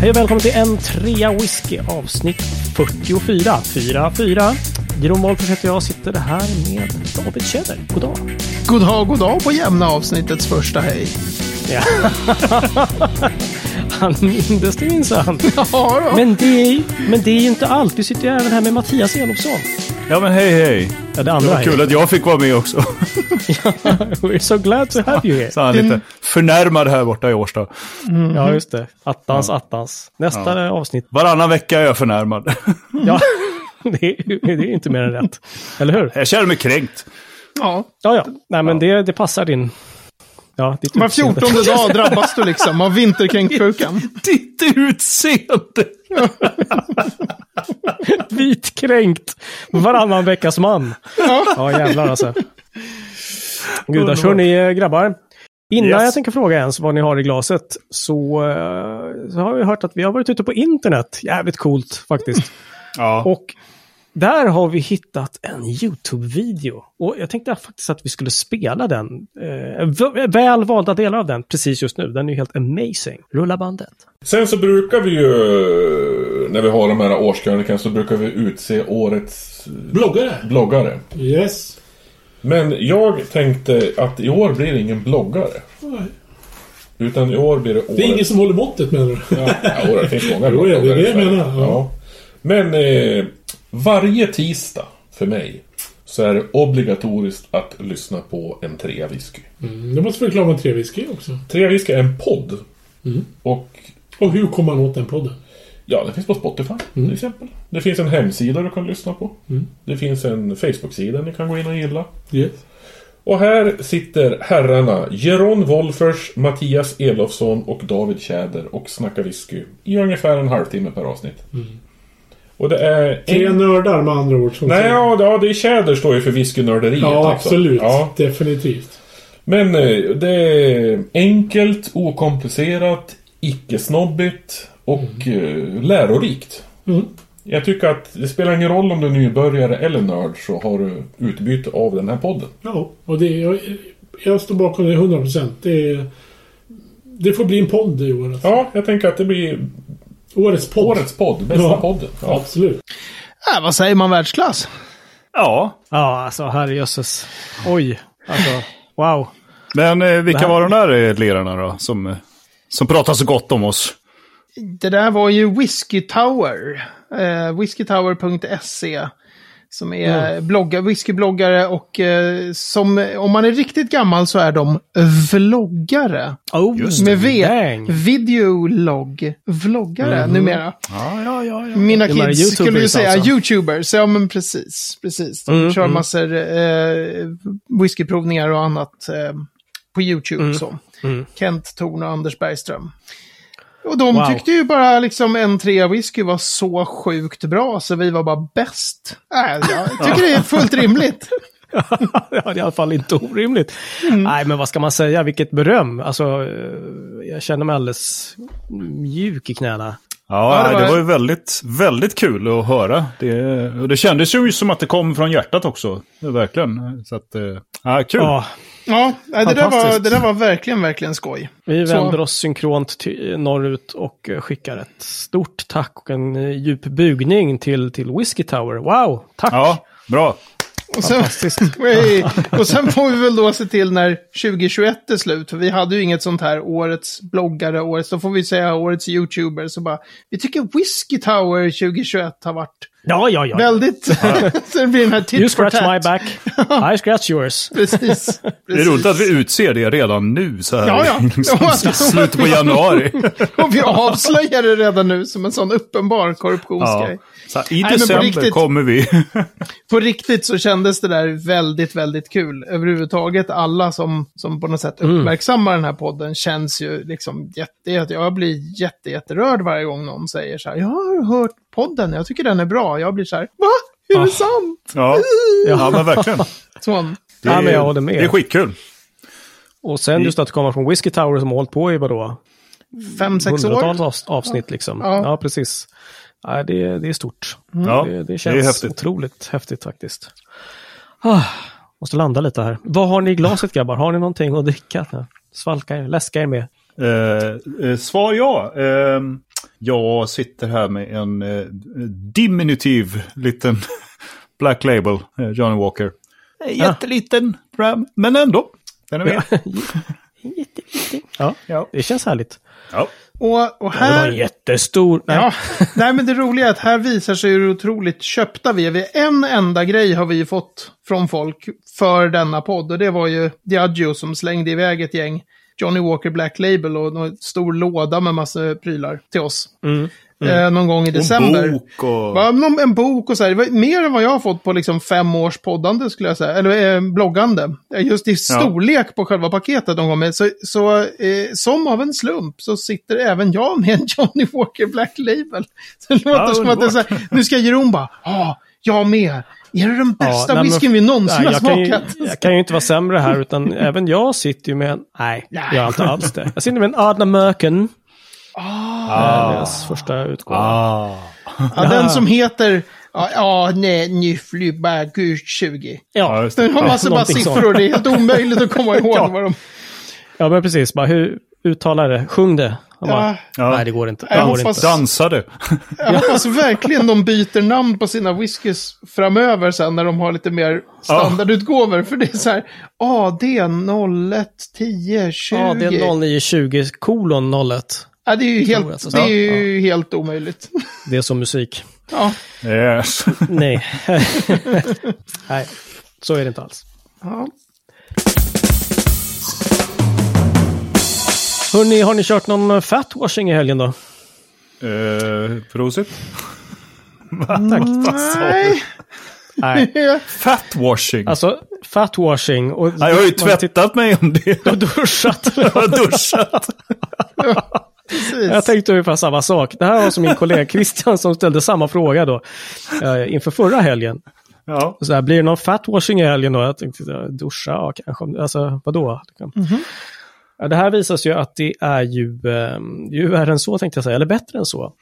Hej och välkommen till en trea whisky avsnitt 44. 44. Jeroen Wahlfors heter jag sitter här med David Tjäder. God dag. God dag, god dag på jämna avsnittets första hej. Ja. Han mindes det minsann. Ja. Men det, är, men det är ju inte allt. Vi sitter ju även här med Mattias Elofsson. Ja men hej hej. Ja, det Det andra var kul att jag fick vara med också. We're so glad to have you here. Så han är lite förnärmad här borta i Årsta. Ja, just det. Attans, attans. Nästa avsnitt. Varannan vecka är jag förnärmad. Ja, det är, det är inte mer än rätt. Eller hur? Jag känner mig kränkt. ja. Ja, ja. Nej, men det, det passar din... Ja, ditt Var fjortonde dag drabbas du liksom av vinterkränktsjukan. Ditt utseende! Vitkränkt. Varannan veckas man. Ja, jävlar alltså. Gudars, hörni eh, grabbar. Innan Yes. jag tänker fråga ens vad ni har i glaset så, eh, så har vi hört att vi har varit ute på internet. Jävligt coolt faktiskt. Ja. Och där har vi hittat en YouTube-video. Och jag tänkte faktiskt att vi skulle spela den. Eh, väl valda delar av den precis just nu. Den är ju helt amazing. Rulla bandet. Sen så brukar vi ju, när vi har de här årskrönikorna, så brukar vi utse årets Bloggare? bloggare. Yes. Men jag tänkte att i år blir det ingen bloggare. Nej. Utan i år blir det årets... Det är ingen som håller måttet menar du? Ja, ja, det finns många Jo, bra ja, det är bloggare det jag menar, ja. Men eh, varje tisdag för mig så är det obligatoriskt att lyssna på en trea whisky. Mm, då måste förklara vad tre whisky är också. Trea whisky är en podd. Mm. Och Och hur kommer man åt den podden? Ja, det finns på Spotify till exempel. Det finns en hemsida du kan lyssna på. Mm. Det finns en Facebook-sida ni kan gå in och gilla. Yes. Och här sitter herrarna Jeron Wolfers, Mattias Elofsson och David Tjäder och snackar whisky i ungefär en halvtimme per avsnitt. Och det är... Tre nördar med andra ord. Som Nej, säger. ja, ja, det är Tjäder står ju för whiskynörderiet ja också. absolut. Ja, Definitivt. men eh, det är enkelt, okomplicerat, icke-snobbigt och eh, lärorikt. Mm. Jag tycker att det spelar ingen roll om du är nybörjare eller nörd så har du utbyte av den här podden. Ja, och det jag, jag står bakom det 100%. Det, det får bli en podd i år. Alltså. Ja, jag tänker att det blir Årets podd. årets podd, bästa Ja. podden. Ja. Absolut. Äh, vad säger man världsklass? Ja. Ja, alltså herrejösses. Oj. Alltså, wow. Men eh, vilka här- var de där eh, lirarna då? Som, eh, som pratar så gott om oss. Det där var ju Whiskey Tower. Eh, whiskytower.se. Som är blogga, whiskybloggare och eh, som, om man är riktigt gammal så är de vloggare. Oh, Just Med V. Bang. Videologg. Vloggare numera. Ja, ja, ja. ja. Mina kids skulle ju säga alltså. YouTubers. Ja, men precis. precis. De Mm, kör mm. massor eh, whiskyprovningar och annat eh, på YouTube. Så. mm. Kent Thorn och Anders Bergström. Och de Wow. tyckte ju bara liksom en trea whisky var så sjukt bra så vi var bara bäst. Äh, jag tycker det är fullt rimligt. ja, det är i alla fall inte orimligt. Nej, men vad ska man säga? Vilket beröm. Alltså, eh, jag känner mig alldeles mjuk i knäna. Ja, Ja, det det, var- var... ju väldigt, väldigt kul att höra. Det, och det kändes ju som att det kom från hjärtat också. Verkligen. Så att, eh, ja, kul. Ja, Ja, det, där var, det där var verkligen, verkligen skoj. vi Så- vänder oss synkront till norrut och skickar ett stort tack och en eh, djup bugning till, till Whiskey Tower. Wow, tack! Ja, bra. Och sen, och sen får vi väl då se till när 2021 är slut. För vi hade ju inget sånt här årets bloggare, årets, då får vi säga årets YouTuber. Så bara, vi tycker Whiskey Tower 2021 har varit Ja, ja, ja. väldigt... så det blir den här tit You scratch my back, I scratch yours. Precis. Det är roligt att vi utser det redan nu så här. Ja, ja. liksom, Ja, slutet på januari. Och vi avslöjar det redan nu som en sån uppenbar Ja. Så här, I på december riktigt. kommer vi. På riktigt så kändes det där väldigt, väldigt kul. Överhuvudtaget alla som, som på något sätt Mm. uppmärksammar den här podden känns ju liksom jätte, jag blir jätte, jätterörd varje gång någon säger så här, jag har hört podden, jag tycker den är bra. Jag blir så här, va? Är Ah. det sant? Ja, ja men verkligen. Sån. Det Ja, är, men jag håller med. Det är skitkul. Och sen just att komma från Whiskey Tower som har hållit på i vadå? Fem, sex Hundratals år? avs- avsnitt liksom. Ja. Ja, precis. Ja, det, det är stort. Ja, det, det är känns häftigt. otroligt häftigt faktiskt. Ah, måste landa lite här. Vad har ni i glaset grabbar? Har ni någonting att dricka? Svalka er, läska er med. Eh, eh, svar ja. Eh, Jag sitter här med en eh, diminutiv liten Black Label, eh, Johnny Walker. En Jätteliten Ram, men ändå. Den är med. Ja, Ja. det känns härligt. Ja. Och, och Det var en här... jättestor... Nej. Ja, nej men det roliga är att här visar sig hur otroligt köpta vi är. Vi En enda grej har vi fått från folk för denna podd och det var ju Diageo som slängde iväg ett gäng Johnny Walker Black Label och en stor låda med massa prylar till oss. Mm. Eh, någon gång i december. Och bok och... Ja, någon- en bok och så här. Det var mer än vad jag har fått på liksom fem års poddande skulle jag säga. Eller eh, bloggande. Eh, Just i storlek på själva paketet de kom med. Så, så eh, som av en slump så sitter även jag med en Johnny Walker Black Label. Så det låter Ja, som att det är så här, nu ska Jeroen bara, ja, jag med. Är det den bästa men- whiskyn vi någonsin Nej, har jag, kan ju, smakat? jag kan ju inte vara sämre här, utan även jag sitter ju med en... Nej, Nej. jag gör inte alls det. Jag sitter med en Adna Möken. Ah. Deras första utgåva. Ah. Ja, den som heter, ja, ja nej, Nyfly Bagu 20. Ja, just det. Den har någonting sånt. siffror, det är helt omöjligt att komma ihåg Ja. vad de... Ja, men precis. Bara, hur uttalar det? Sjung det. Bara, Ja. Nej, det går inte. Det Jag går hoppas- inte. Dansade. Jag hoppas verkligen de byter namn på sina whiskys framöver sen när de har lite mer standardutgåvor. För det är så här, AD 01 10 20. Ja, det är 0920 kolon 01. Ja, det är ju helt, jag så. det är ju helt omöjligt. Det är som musik. Ja. Yes. Nej. Nej, så är det inte alls. Ja. Hörrni, har ni kört någon fatwashing i helgen då? Uh, prosit. Tack. Nej. Nej. Fatwashing. Alltså, fatwashing. Och Nej, jag har ju tvättat mig om det. Och duschat. Jag har duschat. Precis. Jag tänkte ungefär samma sak. Det här var som min kollega Christian som ställde samma fråga då. Eh, inför förra helgen. Ja. Så här, blir det någon fatwashing i helgen då? Jag tänkte, duscha, ja, kanske. Alltså, vadå? Ja, det här visar sig ju att det är ju, eh, ju värre än så tänkte jag säga, eller bättre än så.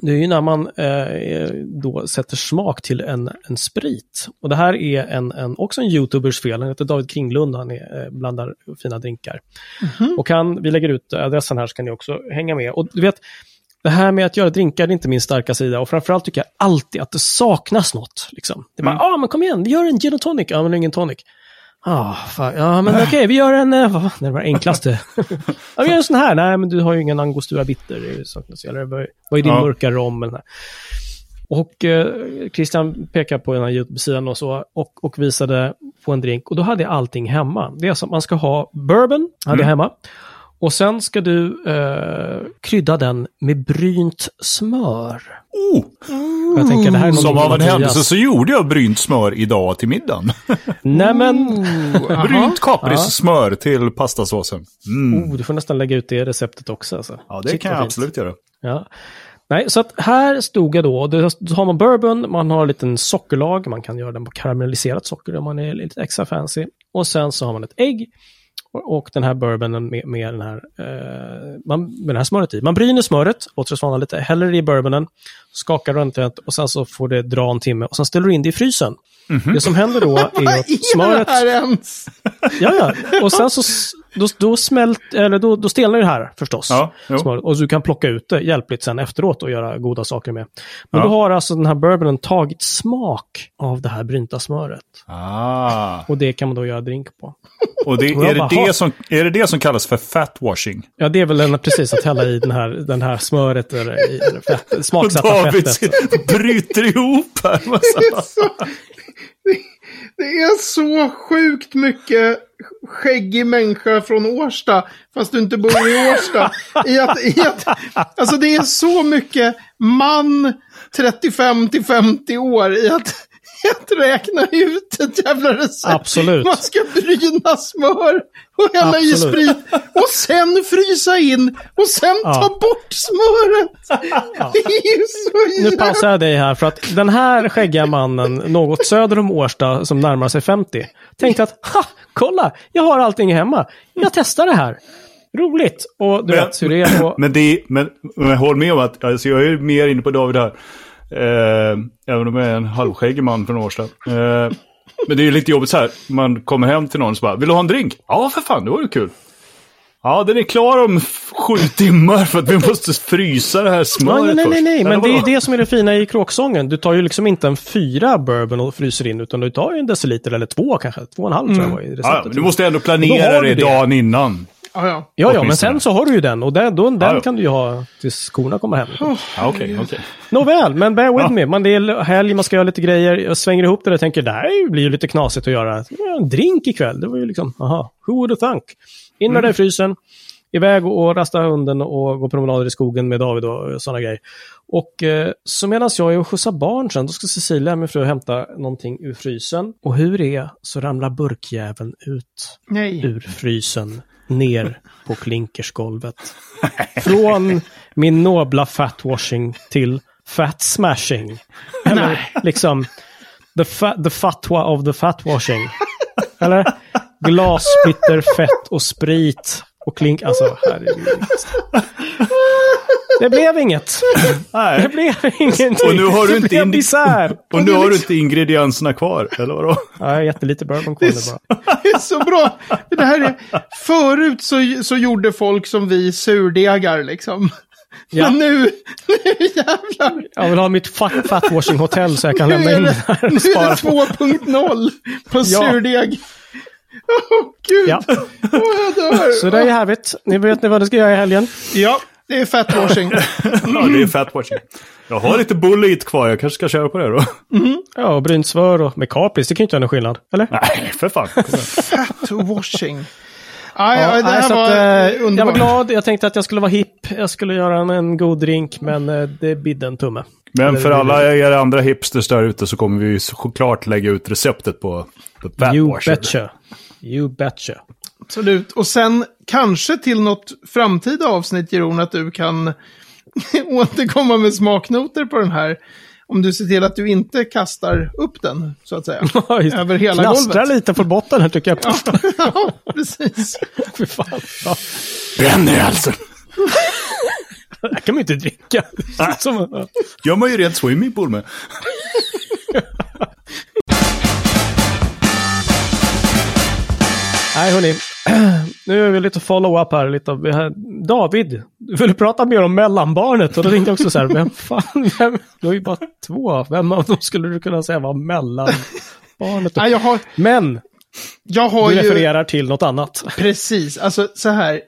Det är ju när man eh, då sätter smak till en, en sprit. Och det här är en, en, också en YouTubers fel, han heter David Kringlund, han är, eh, blandar fina drinkar. Och han, vi lägger ut adressen här så kan ni också hänga med. Och du vet, det här med att göra drinkar är inte min starka sida och framförallt tycker jag alltid att det saknas något. Liksom. Det är bara, ja ah, men kom igen, vi gör en gin och tonic. Ja, men ingen tonic. Ah, fan. Ja, men okej, vi gör en... eh, Vad det var det enklaste. ja, vi gör en sån här. Nej, men du har ju ingen angostura bitter. Det är vad vad är din Ja. mörka rom? Eller. Och eh, Christian pekar på den här YouTube-sidan och så och, och visade på en drink. Och då hade jag allting hemma. Det är alltså man ska ha bourbon, hade jag hemma. Och sen ska du eh, krydda den med brynt smör. Oh, Och jag tänker, det här är som av en händelse så gjorde jag brynt smör idag till middagen. Nej men, Brynt kaprissmör till pastasåsen. Mm. oh, du får nästan lägga ut det receptet också. Alltså. Ja, det Shit, kan jag fint. absolut göra. Ja. Nej, så att här stod jag då då har man bourbon, man har en liten sockerlag, man kan göra den på karamelliserat socker om man är lite extra fancy. Och sen så har man ett ägg och, och den här bourbonen med, med, den här, eh, man, med det här smöret i. Man bryner smöret, låter det svalna lite, häller i bourbonen, skakar runt det och sen så får det dra en timme och sen ställer du in det i frysen. Det som händer då är att Vad är smöret... det här ens? Ja, ja. Och sen så då, då smält, eller då, då stelnar det här förstås. Ja. Och du kan plocka ut det hjälpligt sen efteråt och göra goda saker med. Men Ja. då har alltså den här bourbonen tagit smak av det här brynta smöret. Ah. Och det kan man då göra drink på. Och det, Och är, bara, det det som, är det det som kallas för fatwashing? Ja, det är väl en, precis att hälla i den här, den här smöret eller eller fett, Och smaksatta David fettet. bryter ihop här. Så, det, det är så sjukt mycket skäggig människa från Årsta, fast du inte bor i Årsta. I att, i att, alltså det är så mycket man 35 till 50 år i att, att räkna ut ett jävla recept. Absolut. Man ska bryna smör och hälla i sprit och sen frysa in och sen Ja. ta bort smöret. Det är ju så Nu jävla... pausar jag dig här för att den här skäggiga mannen något söder om Årsta som närmar sig 50 tänkte att ha, kolla, jag har allting hemma. Jag testar det här. Roligt. Och du Men- vet hur det är. Och, Men, det, men, men håll med om att alltså jag är mer inne på David här. Eh, även om jag är en halvskäggig man från Årsta. Eh, men det är ju lite jobbigt så här. Man kommer hem till någon och så bara, vill du ha en drink? Ja, för fan, det var ju kul. Ja, den är klar om sju timmar för att vi måste frysa det här smöret Nej, nej, nej, nej, men det är det som är det fina i kråksången. Du tar ju liksom inte en fyra bourbon och fryser in, utan du tar ju en deciliter eller två kanske. Två och en halv tror jag var i receptet. Ja, men du måste ändå Då planera det. dagen innan. Ja, ja. Ja, ja, men sen så har du ju den och den, då, den Ja, ja. kan du ju ha tills korna kommer hem. Ja, Okej, okej. Nåväl, men bear with Ja. me. Man, det är helg, man ska göra lite grejer. Jag svänger ihop det och tänker, det här blir ju lite knasigt att göra. En drink ikväll, det var ju liksom, aha, who would have thunk? In med det i frysen, iväg och, och rasta hunden och gå promenader i skogen med David och sådana grejer. Och eh, så medan jag är och skjutsar barn sen, då ska Cecilia, min fru, hämta någonting ur frysen. Och hur det är så ramlar burkjäveln ut Nej. ur frysen ner på klinkersgolvet. Från min nobla fatwashing till fat smashing. Eller liksom the, fa the fatwa of the fatwashing. Eller glas, splitter, fett och sprit och klink. Alltså, herregud. Det blev inget. Det Nej. blev ingenting. Och nu har du det inte in-. Och nu har du inte ingredienserna kvar, eller vadå? Ja, jättelite bourbon kvar nu bara. Det är så bra. Det här är, förut så, så gjorde folk som vi surdegar liksom. Ja. Men nu, nu jävlar. Jag vill ha mitt fat, fatwashing hotell så jag kan lämna in det det, här nu är det på. 2.0 på Ja. surdeg. Åh gud, Ja. Åh, jag dör. Så där är härligt. Ni vet ni vad ni ska göra i helgen? Ja, det är fatwashing. Ja, det är fatwashing. Jag har lite bullet kvar, jag kanske ska köra på det då. Ja, och brynt smör och med kapris, det kan ju inte göra någon skillnad. Eller? Nej, för fan. Fatwashing. Ja, ja, det nej, här så var att, eh, jag var underbart. glad, jag tänkte att jag skulle vara hipp, jag skulle göra en, en god drink, men eh, det bidde en tumme. Men för alla er andra hipsters där ute så kommer vi såklart lägga ut receptet på You fatwasher. betcha. You betcha. Absolut. Och sen kanske till något framtida avsnitt, Jeroen, att du kan återkomma med smaknoter på den här. Om du ser till att du inte kastar upp den, så att säga. Ja. Över hela Knastrar golvet. lite på botten här tycker jag. ja, precis. Fy fan. Ja, Bränn i halsen! det här kan man ju inte dricka. Som, ja. Gör man ju rent swimmingpool med. Nej, hörni. Nu är vi lite follow-up här. Lite David, du ville prata mer om mellanbarnet. Och då tänkte jag också så här, vem fan, vem, du har ju bara två. Vem av dem skulle du kunna säga var mellanbarnet? Nej, jag har, Men, jag har du ju... refererar till något annat. Precis, alltså så här.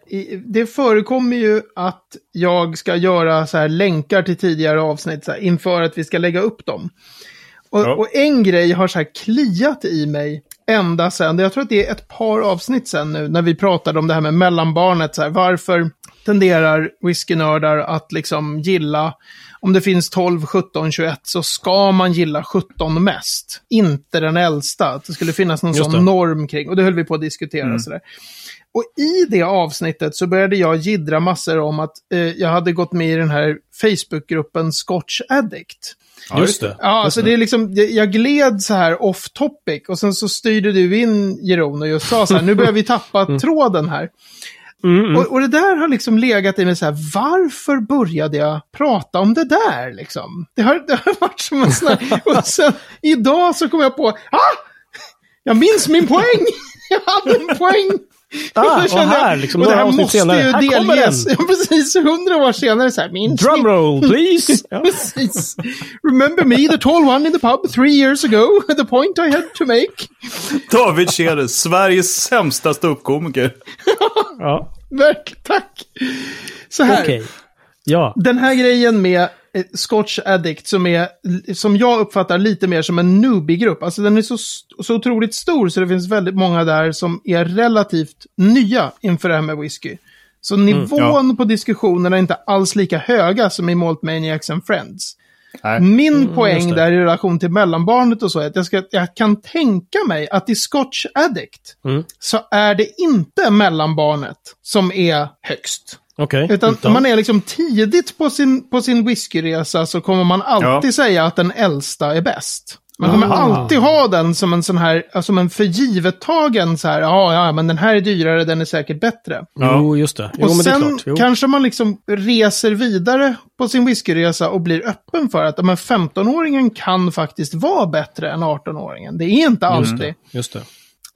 Det förekommer ju att jag ska göra så här länkar till tidigare avsnitt så här, inför att vi ska lägga upp dem. Och, Ja. och en grej har så här kliat i mig ända sen, jag tror att det är ett par avsnitt sen nu, när vi pratade om det här med mellanbarnet. Så här, varför tenderar whiskynördar att liksom gilla, om det finns 12, 17, 21 så ska man gilla 17 mest. Inte den äldsta. Att det skulle finnas någon sån norm kring. Och det höll vi på att diskutera. Sådär. Och i det avsnittet så började jag gidra massor om att eh, jag hade gått med i den här Facebookgruppen Scotch Addict. Just det. Ja, alltså det är liksom, jag gled så här off topic och sen så styrde du in Jeroen och just sa så här, nu börjar vi tappa tråden här. Mm, mm. Och, och det där har liksom legat i mig så här, varför började jag prata om det där liksom? Det har, det har varit som en sån här, och sen idag så kom jag på, ah! Jag minns min poäng! Jag hade en poäng! Ah, och här, liksom, och det här måste senare. ju Här delges. Ja, precis, hundra år senare så här, minns? Drumroll, please! Ja. Precis. Remember me, the tall one in the pub three years ago? The point I had to make. David Tjede, Sveriges sämsta ståuppkomiker. Ja. Verkligen, tack. Så här. Okej. Ja. Den här grejen med Scotch Addict som är, som jag uppfattar lite mer som en newbie-grupp. Alltså den är så, så otroligt stor så det finns väldigt många där som är relativt nya inför det här med whisky. Så nivån på diskussionerna är inte alls lika höga som i Malt Maniacs and Friends. Nej. Min poäng just det. där i relation till mellanbarnet och så är att jag, ska, jag kan tänka mig att i Scotch Addict Mm. så är det inte mellanbarnet som är högst. Okej. Utan om man är liksom tidigt på sin, på sin whiskyresa så kommer man alltid Ja. säga att den äldsta är bäst. Man kommer Ah. alltid ha den som en sån här, alltså som en förgivettagen så här, ja, ja, men den här är dyrare, den är säkert bättre. Jo, just det. Jo, och det sen klart. Jo. kanske man liksom reser vidare på sin whiskyresa och blir öppen för att ja, men 15-åringen kan faktiskt vara bättre än 18-åringen. Det är inte alltid. Just det.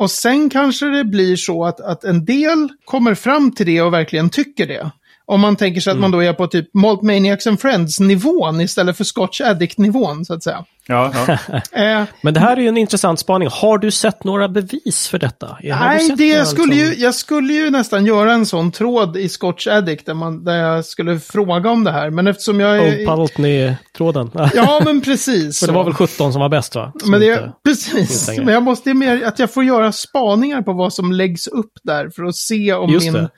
Och sen kanske det blir så att, att en del kommer fram till det och verkligen tycker det. Om man tänker sig att man då är på typ Malt Maniacs and Friends-nivån istället för Scotch Addict-nivån, så att säga. Ja, ja. Eh, Men det här är ju en intressant spaning. Har du sett några bevis för detta? Nej, det några, skulle ju, liksom- jag skulle ju nästan göra en sån tråd i Scotch Addict där, man, där jag skulle fråga om det här. Men eftersom jag är... Old Pultney-tråden. Ja, men precis. För det var väl 17 som var bäst va? Som Men det, inte- precis, men jag måste ju mer att jag får göra spaningar på vad som läggs upp där för att se om Just min... det.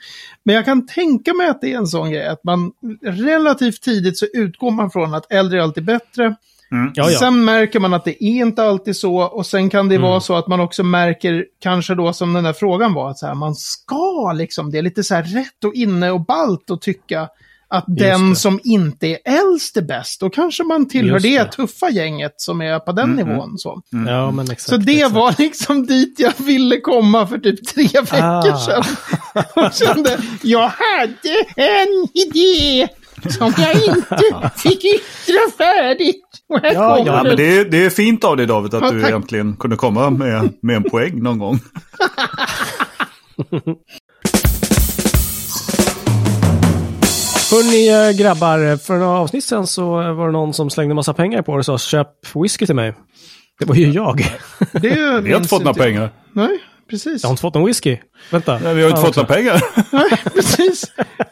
Men jag kan tänka mig att det är en sån grej, att man relativt tidigt så utgår man från att äldre är alltid bättre. Ja, ja. Sen märker man att det är inte alltid så och sen kan det Mm. vara så att man också märker, kanske då som den där frågan var, att så här, man ska liksom, det är lite så här rätt och inne och balt att tycka att den det. som inte är äldst är bäst. Då kanske man tillhör Just det. det. tuffa gänget som är på den nivån. Så. ja, men exakt. Så det exakt. var liksom dit jag ville komma för typ tre veckor Ah. sedan. Och kände, jag hade en idé som jag inte fick yttra färdigt. Ja, ja men det är, det är fint av dig David att Ja, du tack. äntligen kunde komma med, med en poäng någon gång. Hörni eh, grabbar, för några avsnitt sen så var det någon som slängde massa pengar på det och sa köp whisky till mig. Det var ju jag. Det är ju Vi har inte fått några pengar. Nej, precis. Jag har inte fått någon whisky. Vänta. Nej, vi har inte fått några pengar. Nej, precis.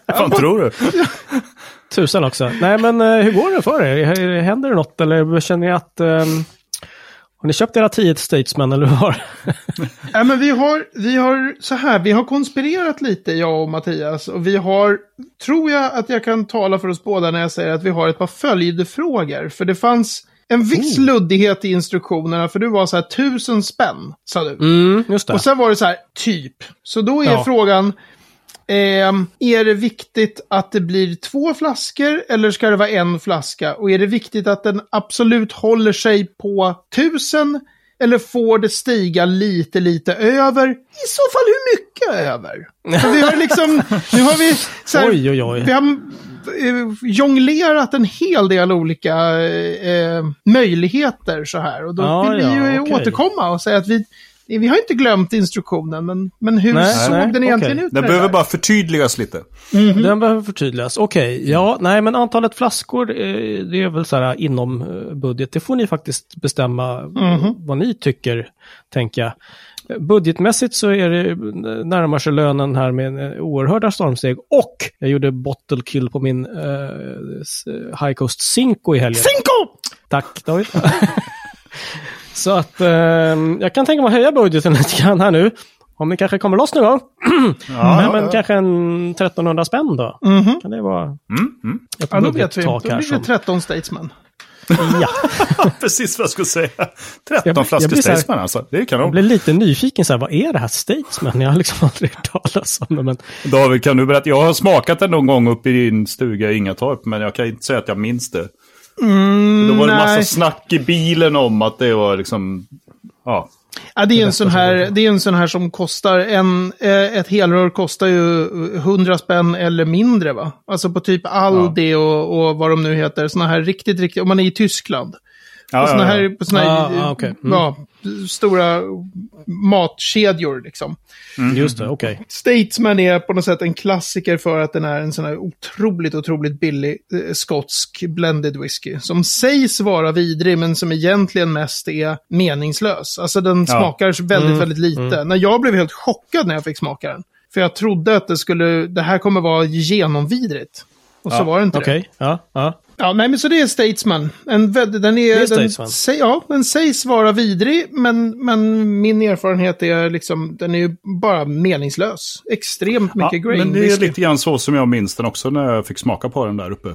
Vad fan tror du? Tusen också. Nej men eh, hur går det för er? Händer det något eller känner ni att... ehm, har ni köpt era 10 Statesman eller har? Ja, men vi har, vi har så här, vi har konspirerat lite, jag och Mattias. Och vi har, tror jag att jag kan tala för oss båda när jag säger att vi har ett par följdfrågor. För det fanns en viss luddighet i instruktionerna, för du var så här tusen spänn, sa du. Mm. Och sen var det så här, typ. Så då är Ja. frågan, ehm, är det viktigt att det blir två flaskor eller ska det vara en flaska? Och är det viktigt att den absolut håller sig på tusen? Eller får det stiga lite, lite över? I så fall hur mycket över? För vi har liksom, nu har vi så här, Oj, oj, oj. vi har eh, jonglerat en hel del olika eh, möjligheter så här. Och då Ja, vill vi ju ja, okej. återkomma och säga att vi, vi har inte glömt instruktionen, men, men hur Nej, såg nej, den egentligen okej. ut? Den behöver där? bara förtydligas lite. Den behöver förtydligas. Okej, ja, nej men antalet flaskor, eh, det är väl så här inom eh, budget. Det får ni faktiskt bestämma eh, vad ni tycker, tänker jag. Eh, Budgetmässigt så är det, eh, närmar sig lönen här med en eh, oerhörda stormsteg. Och jag gjorde bottle kill på min eh, s- High Coast Cinco i helgen. Cinco! Tack David. så att eh, jag kan tänka mig att höja budgeten lite grann här nu. Om ni kanske kommer loss någon gång. Nej, men kanske en 1300 spänn då. Mhm. Kan det vara Mm, mm. ett Ja, då vet vi. Då blir det som... 13 statesman. Ja, Precis vad jag skulle säga. 13 Jag- jag flaskor blir Staysman alltså. Det är jag kanon. blev lite nyfiken så här, vad är det här Statesman? Jag har liksom aldrig hört talas om det. Men David, kan du berätta? Jag har smakat den någon gång uppe i din stuga i Ingatorp, men jag kan inte säga att jag minns det. Då var det massa nej. snack i bilen om att det var liksom... Ja, Ja, det är en sån här, det är en sån här som kostar en, eh, ett helrör kostar ju 100 spänn eller mindre va? Alltså på typ Aldi och, och vad de nu heter. Såna här riktigt, riktigt, om man är i Tyskland. Ja, såna ja, ja. här, på såna här Ah, ah, okej. Mm. ja, stora matkedjor liksom. just det, okej. Statesman är på något sätt en klassiker för att den är en sån här otroligt, otroligt billig eh, skotsk blended whisky. Som sägs vara vidrig men som egentligen mest är meningslös. Alltså den Ja. smakar väldigt, Mm, väldigt lite. När jag blev helt chockad när jag fick smaka den. För jag trodde att det skulle, det här kommer vara genomvidrigt. Och så Ja, var det inte det. Okej, ja, ja. Ja, nej men så det är Statesman. En, den är, Det är den, Statesman. sä- ja, den sägs vara vidrig, men, men min erfarenhet är liksom, den är ju bara meningslös. Extremt mycket Ja, grain men det är whisky. lite grann så som jag minns den också när jag fick smaka på den där uppe.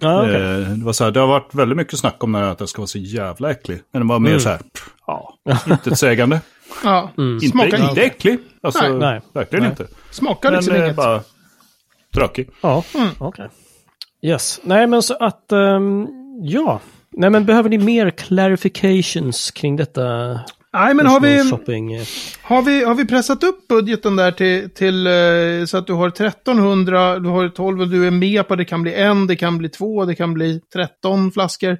ja okej. Eh, Det, var så här, det har varit väldigt mycket snack om den här, att den ska vara så jävla äcklig. Men den var mer så här, pff, ja, intetsägande. Ja, Inte, smakar, inte äcklig. Alltså, Nej. Nej. verkligen Nej. inte. smakar Men liksom eh, inget. bara tråkig. Ja, okej. Yes. Nej, men så att, ehm, ja. Nej, men behöver ni mer clarifications kring detta Nej, men har vi, shopping? har, vi, har vi pressat upp budgeten där till, till eh, så att du har 1300, du har 12 och du är med på det kan bli en, det kan bli två, det kan bli 13 flaskor.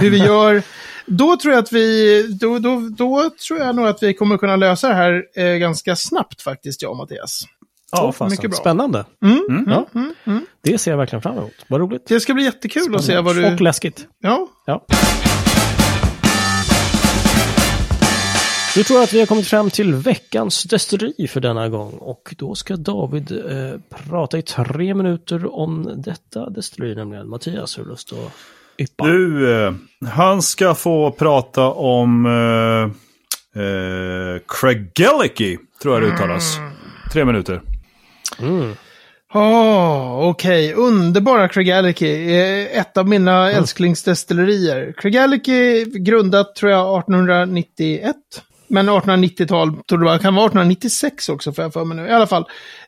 Hur vi gör. Då tror jag att vi, då, då, då tror jag nog att vi kommer kunna lösa det här eh, ganska snabbt faktiskt, jag och Mattias. Ja, fasen. mycket bra. Spännande. Mm, ja. mm, mm, det ser jag verkligen fram emot. Vad roligt. Det ska bli jättekul Spännande. att se vad du... Och läskigt. Ja. ja. Nu tror jag att vi har kommit fram till veckans destilleri för denna gång och då ska David eh, prata i tre minuter om detta destilleri, nämligen Mattias. Du lust att yppa? Du, eh, han ska få prata om eh, eh, Craigellachie, tror jag det uttalas. Mm. Tre minuter. Mm. Oh, Okej, okay. underbara Craigellachie. Ett av mina mm. älsklingsdestillerier. Craigellachie grundat tror jag 1891. Men 1890-tal, tror det kan vara 1896 också för jag för mig nu. I alla fall.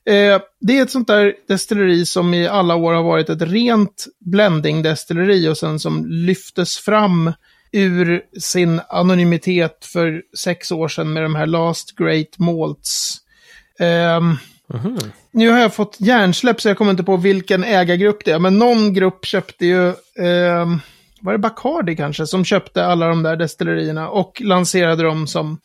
Eh, det är ett sånt där destilleri som i alla år har varit ett rent blending-destilleri och sen som lyftes fram ur sin anonymitet för sex år sedan med de här Last Great Malts. Eh, mm -hmm. Nu har jag fått hjärnsläpp så jag kommer inte på vilken ägargrupp det är, men någon grupp köpte ju eh, var det Bacardi kanske, som köpte alla de där destillerierna och lanserade dem som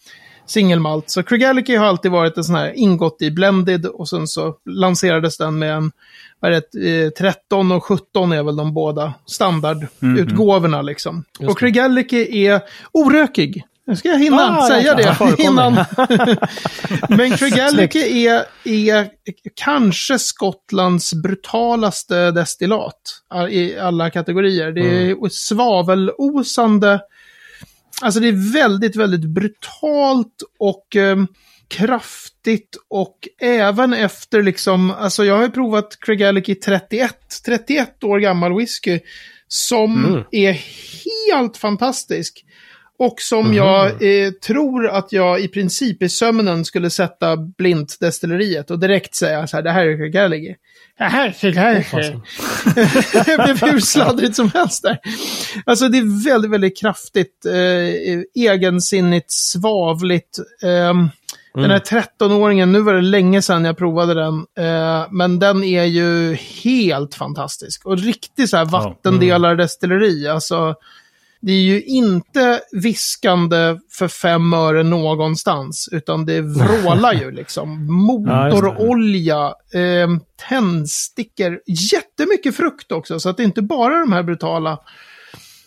singelmalt. Så Craigellachie har alltid varit en sån här ingått i blended och sen så lanserades den med en, vad är det, 13 eh, och 17 är väl de båda standardutgåvorna mm, liksom. Och Craigellachie är orökig. Nu ska jag hinna ah, säga det innan. Men Craigellachie är, är kanske Skottlands brutalaste destillat i alla kategorier. Det är mm. svavelosande. Alltså det är väldigt, väldigt brutalt och eh, kraftigt och även efter liksom, alltså jag har ju provat Craigellachie 31, 31 år gammal whisky som mm. är helt fantastisk. Och som mm. jag eh, tror att jag i princip i sömnen skulle sätta blint destilleriet och direkt säga så här, det här är Gallagher. Det här är Gallagher. det blev hur sladdrigt som helst där. Alltså det är väldigt, väldigt kraftigt, eh, egensinnigt, svavligt. Eh, mm. Den här 13-åringen, nu var det länge sedan jag provade den, eh, men den är ju helt fantastisk. Och riktigt så här vattendelar-destilleri, alltså det är ju inte viskande för fem öre någonstans, utan det vrålar ju liksom. Motorolja, eh, tändstickor, jättemycket frukt också, så att det är inte bara de här brutala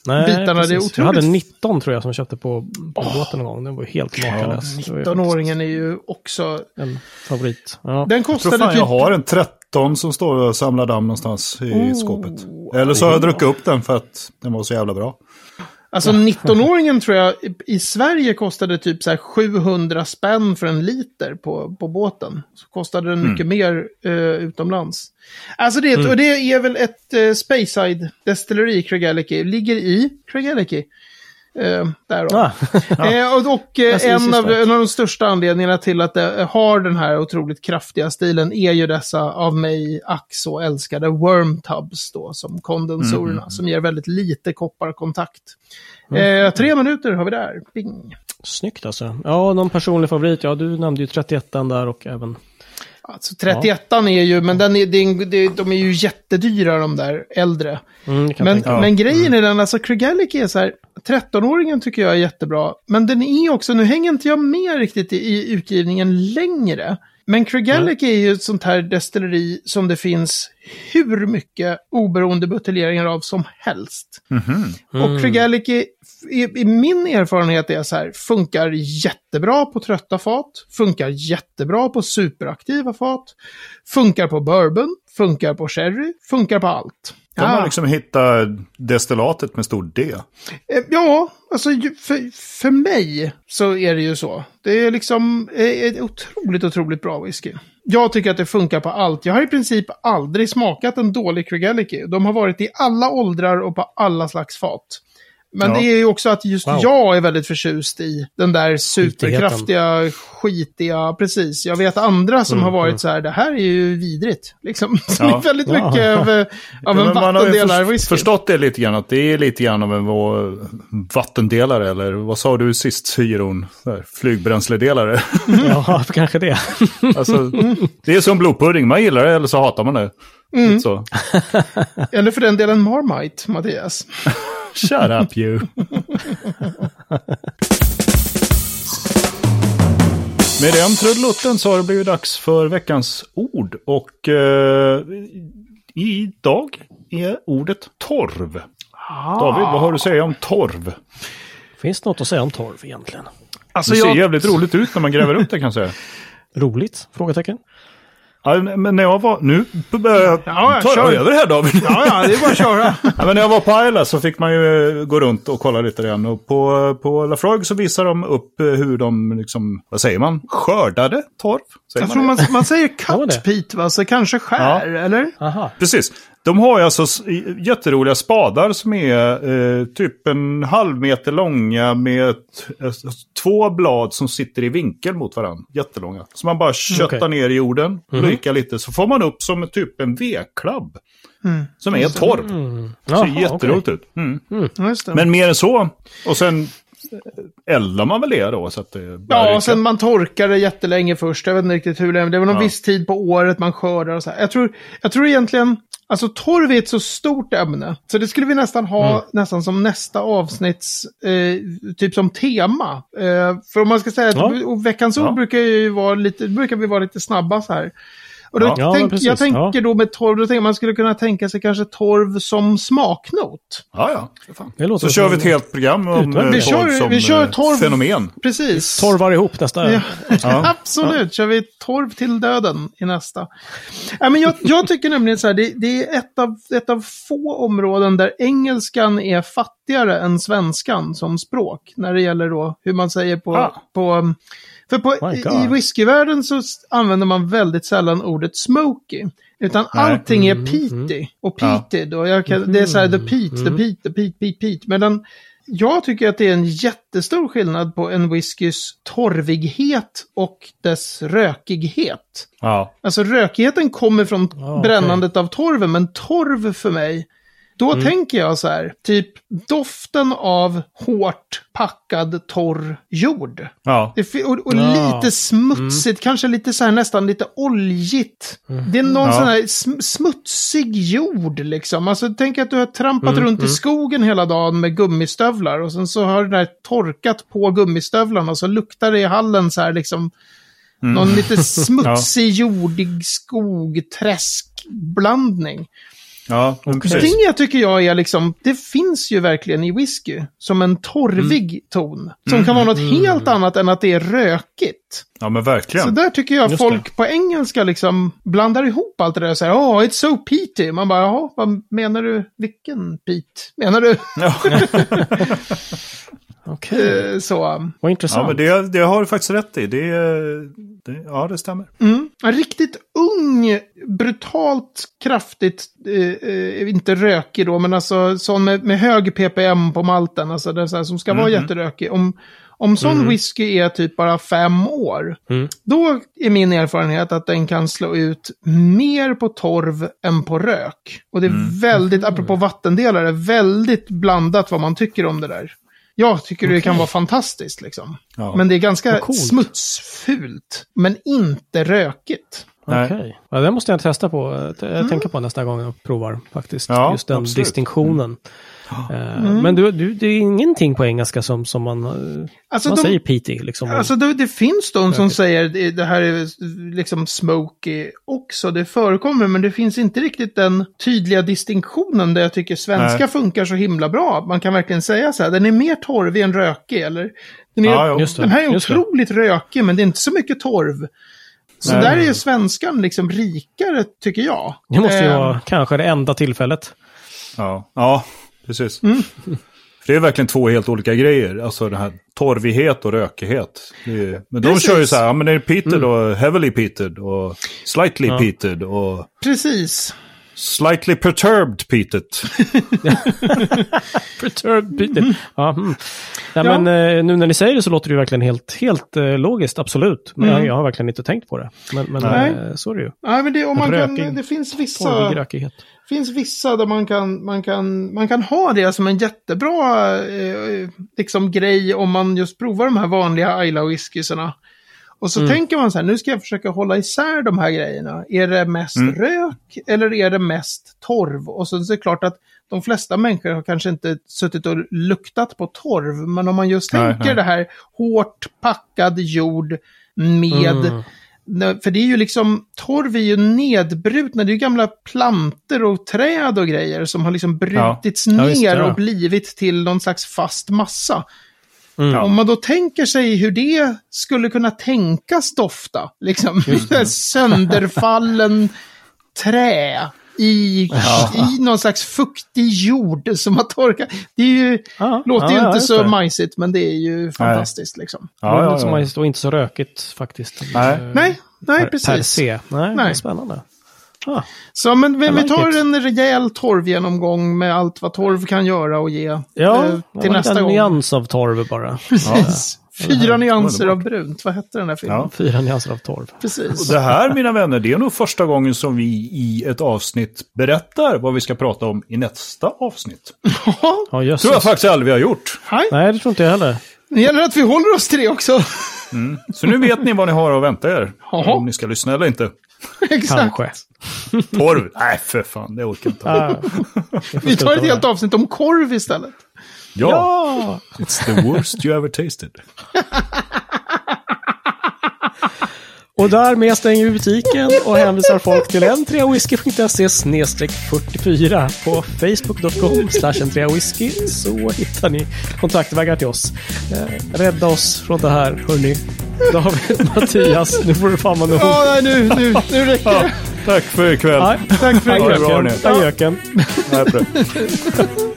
Nej, bitarna. Precis. Det är otroligt... Jag hade 19 tror jag som köpte på, på oh. båten någon gång. Den var helt makalös. Ja, 19-åringen är ju också... En favorit. Ja. Den kostade jag tror fan typ... jag har en 13 som står och samlar damm någonstans i oh. skåpet. Eller så har jag druckit upp den för att den var så jävla bra. Alltså 19-åringen tror jag i Sverige kostade typ så 700 spänn för en liter på, på båten. Så kostade den mycket mm. mer uh, utomlands. Alltså det, mm. och det är väl ett uh, Speyside destilleri, Craigellachie, ligger i Craigellachie. Eh, där då. Ah, ja. eh, och, och eh, en, av, en av de största anledningarna till att det har den här otroligt kraftiga stilen är ju dessa av mig ack så älskade worm tubs då, som kondensorerna, mm. som ger väldigt lite kopparkontakt. Mm. Eh, tre minuter har vi där. Bing. Snyggt alltså. Ja, någon personlig favorit. Ja, du nämnde ju 31 där och även Alltså 31 ja. är ju, men den är, det, de är ju jättedyra de där äldre. Mm, men, men grejen mm. är den, alltså Craigellachie är så här, 13-åringen tycker jag är jättebra. Men den är också, nu hänger inte jag med riktigt i, i utgivningen längre. Men Craigellachie mm. är ju ett sånt här destilleri som det finns hur mycket oberoende buteljeringar av som helst. Mm -hmm. Och Craigellachie, i, i, min erfarenhet är så här, funkar jättebra på trötta fat, funkar jättebra på superaktiva fat, funkar på bourbon, funkar på sherry, funkar på allt. De ja. har liksom hittat destillatet med stor D. Eh, ja, alltså för, för mig så är det ju så. Det är liksom eh, ett otroligt, otroligt bra whisky. Jag tycker att det funkar på allt. Jag har i princip aldrig smakat en dålig Craig De har varit i alla åldrar och på alla slags fat. Men ja. det är ju också att just wow. jag är väldigt förtjust i den där superkraftiga, skitiga, precis. Jag vet andra som mm, har varit mm. så här, det här är ju vidrigt. Liksom. Ja. det är väldigt ja. mycket av, av en vattendelare whisky. förstått det lite grann, att det är lite grann av en vattendelare, eller vad sa du sist, Jeroen? Flygbränsledelare. ja, kanske det. alltså, det är som blodpudding, man gillar det eller så hatar man det. Mm. Så. eller för den delen Marmite, Mattias. Shut up you. Med den trudelutten så har det blivit dags för veckans ord. Och eh, idag är ordet torv. David, vad har du att säga om torv? Finns det något att säga om torv egentligen? Alltså Det ser jag, jävligt roligt ut när man gräver upp det kan jag säga. Roligt? Frågetecken. Ja, men när jag var... Nu börjar jag Ja, ta kör. över här David. ja, ja, det är bara att köra. Ja, men när jag var på Ayla så fick man ju eh, gå runt och kolla lite grann. Och på, på Lafroig så visar de upp eh, hur de, liksom, vad säger man, skördade torv. Säger Jag tror det? man, man säger Ja, cut Pete, va? Så kanske skär, eller? Aha. Precis. De har ju alltså jätteroliga spadar som är eh, typ en halv meter långa med ett, ett, två blad som sitter i vinkel mot varandra. Jättelånga. Så man bara köttar okej. ner i jorden, mm lite, så får man upp som typ en vedklabb. Som är torv. Jaha, Ser jätteroligt ut. Mm. Det. Men mer än så. Och sen eh, eldar man väl det då så att det Ja, och sen man torkar det jättelänge först. Jag vet inte riktigt hur länge. Det var någon Ja. viss tid på året man skördar och så här. Jag tror, jag tror egentligen, alltså torv är ett så stort ämne. Så det skulle vi nästan ha Mm. nästan som nästa avsnitts, eh, typ som tema. Eh, för om man ska säga att Ja. veckans ord Ja. brukar ju vara lite, brukar vi vara lite snabba så här. Och då Ja. Tänk, precis. jag tänker Ja. då med torv, då tänker man skulle kunna tänka sig kanske torv som smaknot. Ja, ja. fan. Det låter Så kör vi ett helt program om Utmärkt. eh, Vi torv kör- som vi kör eh, torv. fenomen. Precis. Torvar ihop nästa. Ja, Ja. absolut, kör vi torv till döden i nästa. Ja, men jag, jag tycker nämligen så här, det, det är ett av, ett av få områden där engelskan är fattigare än svenskan som språk. När det gäller då hur man säger på... Ah. på för på, i, whiskyvärlden så använder man väldigt sällan ordet smoky. Utan Nej. allting är Mm, peaty och Ja. peated. Och jag kan, det är så här the peat, the peat, the peat, peat, peat. Medan jag tycker att det är en jättestor skillnad på en whiskys torvighet och dess rökighet. Ja. Alltså rökigheten kommer från Ja, brännandet av torven, men torv för mig, då Mm. tänker jag så här, typ doften av hårt packad torr jord. Ja. Och och Ja. lite smutsigt, kanske lite så här nästan lite oljigt. Det är någon Ja. sån här sm- smutsig jord liksom. Alltså tänk att du har trampat runt i skogen hela dagen med gummistövlar och sen så har det där torkat på gummistövlarna och så luktar det i hallen så här liksom. Någon lite smutsig, jordig skog, träskblandning. Ja. Det tycker jag är liksom, det finns ju verkligen i whisky som en torvig Mm. ton. Som kan vara något helt annat än att det är rökigt. Ja, men Så verkligen. där tycker jag Just folk på engelska liksom blandar ihop allt det där och säger åh, oh, it's so peaty. Man bara, jaha, vad menar du? Vilken peat? Menar du? Ja. Okej, Eh, så. vad ja, intressant. men det, det har du faktiskt rätt i. Det, det, ja, det stämmer. Mm. En riktigt ung, brutalt kraftigt, eh, eh, inte rökig då, men alltså sån med, med hög ppm på malten, alltså den så här, som ska vara jätterökig. Om, om sån whisky är typ bara fem år, Mm. då är min erfarenhet att den kan slå ut mer på torv än på rök. Och det är väldigt, apropå vattendelare, väldigt blandat vad man tycker om det där. Jag tycker det kan vara fantastiskt liksom. Ja. Men det är ganska smutsfult, men inte rökigt. Nej. Okej. Ja, det måste jag testa på, t- tänka på nästa gång jag provar faktiskt. Ja, Just den absolut. distinktionen. Eh, Men du, du, det är ingenting på engelska som, som man, eh, Alltså, man de- säger peaty liksom. Alltså det, det finns de som säger det, här är liksom smoky också. Det förekommer, men det finns inte riktigt den tydliga distinktionen där jag tycker svenska Nej. funkar så himla bra. Man kan verkligen säga så här, den är mer torvig än rökig, eller? Den, är, Ja, det, den här är just det. otroligt rökig, men det är inte så mycket torv. Så Nej. där är ju svenskan liksom rikare, tycker jag. det måste ju Eh, vara kanske det enda tillfället. Ja, ja precis. Mm. För det är verkligen två helt olika grejer. Alltså den här torvighet och rökighet. Är, men de Precis. kör ju så här, ja men det är peated och heavily peated och slightly Ja. peated och Precis. slightly perturbed peated. Perturbed peaty. Ja, mm. Nej, Ja. men eh, nu när ni säger det så låter det ju verkligen helt, helt eh, logiskt, absolut. Men jag, jag har verkligen inte tänkt på det. Men, men Nej. eh, så är det ju. Ja, men det, och man kan, det finns vissa... Torvig rökighet. Finns vissa där man kan, man kan, man kan ha det som en jättebra eh, liksom grej om man just provar de här vanliga Ayla whiskysarna. Och så tänker man så här, nu ska jag försöka hålla isär de här grejerna. Är det mest rök eller är det mest torv? Och så är det klart att de flesta människor har kanske inte suttit och luktat på torv. Men om man just Nej, tänker nej. det här hårt packad jord med... Mm. För det är ju liksom, torv är ju nedbrutna, det är ju gamla planter och träd och grejer som har liksom brutits Ja, ner visst, ja. och blivit till någon slags fast massa. Mm. Om man då tänker sig hur det skulle kunna tänkas dofta, liksom, sönderfallen trä i, i någon slags fuktig jord som har torkat. Det är ju, Ja, låter ja, ju ja, inte så det. majsigt, men det är ju fantastiskt liksom. Ja, ja, Som ja. ja, och inte så rökigt faktiskt. Nej. Eh, Nej, nej, per, precis. Per se. Nej, Nej. spännande. Ah, Så men vi, I vi like tar it. en rejäl torvgenomgång med allt vad torv kan göra och ge ja, eh, det till nästa en gång. nyans av torv bara. Precis. Fyra nyanser av brunt. Vad hette den här filmen? Ja. Fyra nyanser av torv. Precis. Det här, mina vänner, det är nog första gången som vi i ett avsnitt berättar vad vi ska prata om i nästa avsnitt. Ja, jösses. tror jag faktiskt aldrig vi har gjort. Nej, Nej, det tror inte jag heller. det gäller att vi håller oss till det också. Så nu vet ni vad ni har att vänta er. Jaha. Om ni ska lyssna eller inte. Exakt. Kanske. Torv? Nej, för fan, det orkar inte. Ah, Vi tar ett helt avsnitt om korv istället. Ja, ja! it's the worst you ever tasted. Och därmed stänger vi butiken och hänvisar folk till n3whisky.se 44 på facebook.com slash whisky så hittar ni kontaktvägar till oss. Eh, rädda oss från det här, hörni. David, Mattias, nu får du fan vara nog. Ja, nej, nu, nu, nu räcker Ja, det. tack för ikväll. Nej, Tack för Ha det bra. Adjöken. Nej, för det.